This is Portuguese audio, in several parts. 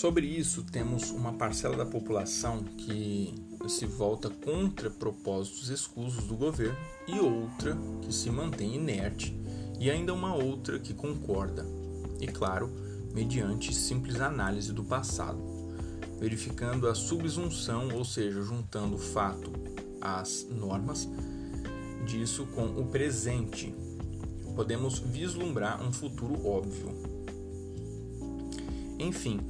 Sobre isso, temos uma parcela da população que se volta contra propósitos escusos do governo e outra que se mantém inerte e ainda uma outra que concorda. E claro, mediante simples análise do passado, verificando a subsunção, ou seja, juntando o fato às normas disso com o presente, podemos vislumbrar um futuro óbvio. Enfim,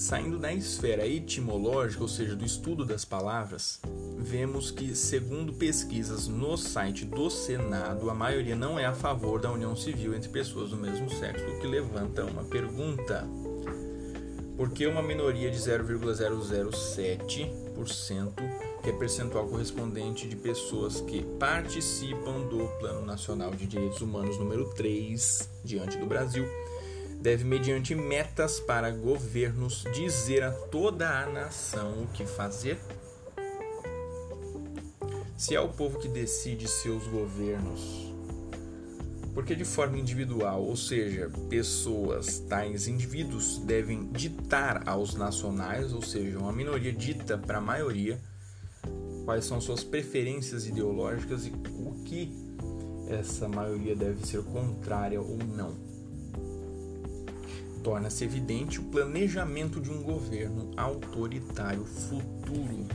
Saindo da esfera etimológica, ou seja, do estudo das palavras, vemos que, segundo pesquisas no site do Senado, a maioria não é a favor da união civil entre pessoas do mesmo sexo, o que levanta uma pergunta. Por que uma minoria de 0,007%, que é percentual correspondente de pessoas que participam do Plano Nacional de Direitos Humanos número 3 diante do Brasil, deve, mediante metas para governos, dizer a toda a nação o que fazer? Se é o povo que decide seus governos, porque de forma individual, ou seja, pessoas, tais indivíduos, devem ditar aos nacionais, ou seja, uma minoria dita para a maioria, quais são suas preferências ideológicas e o que essa maioria deve ser contrária ou não torna-se evidente o planejamento de um governo autoritário futuro.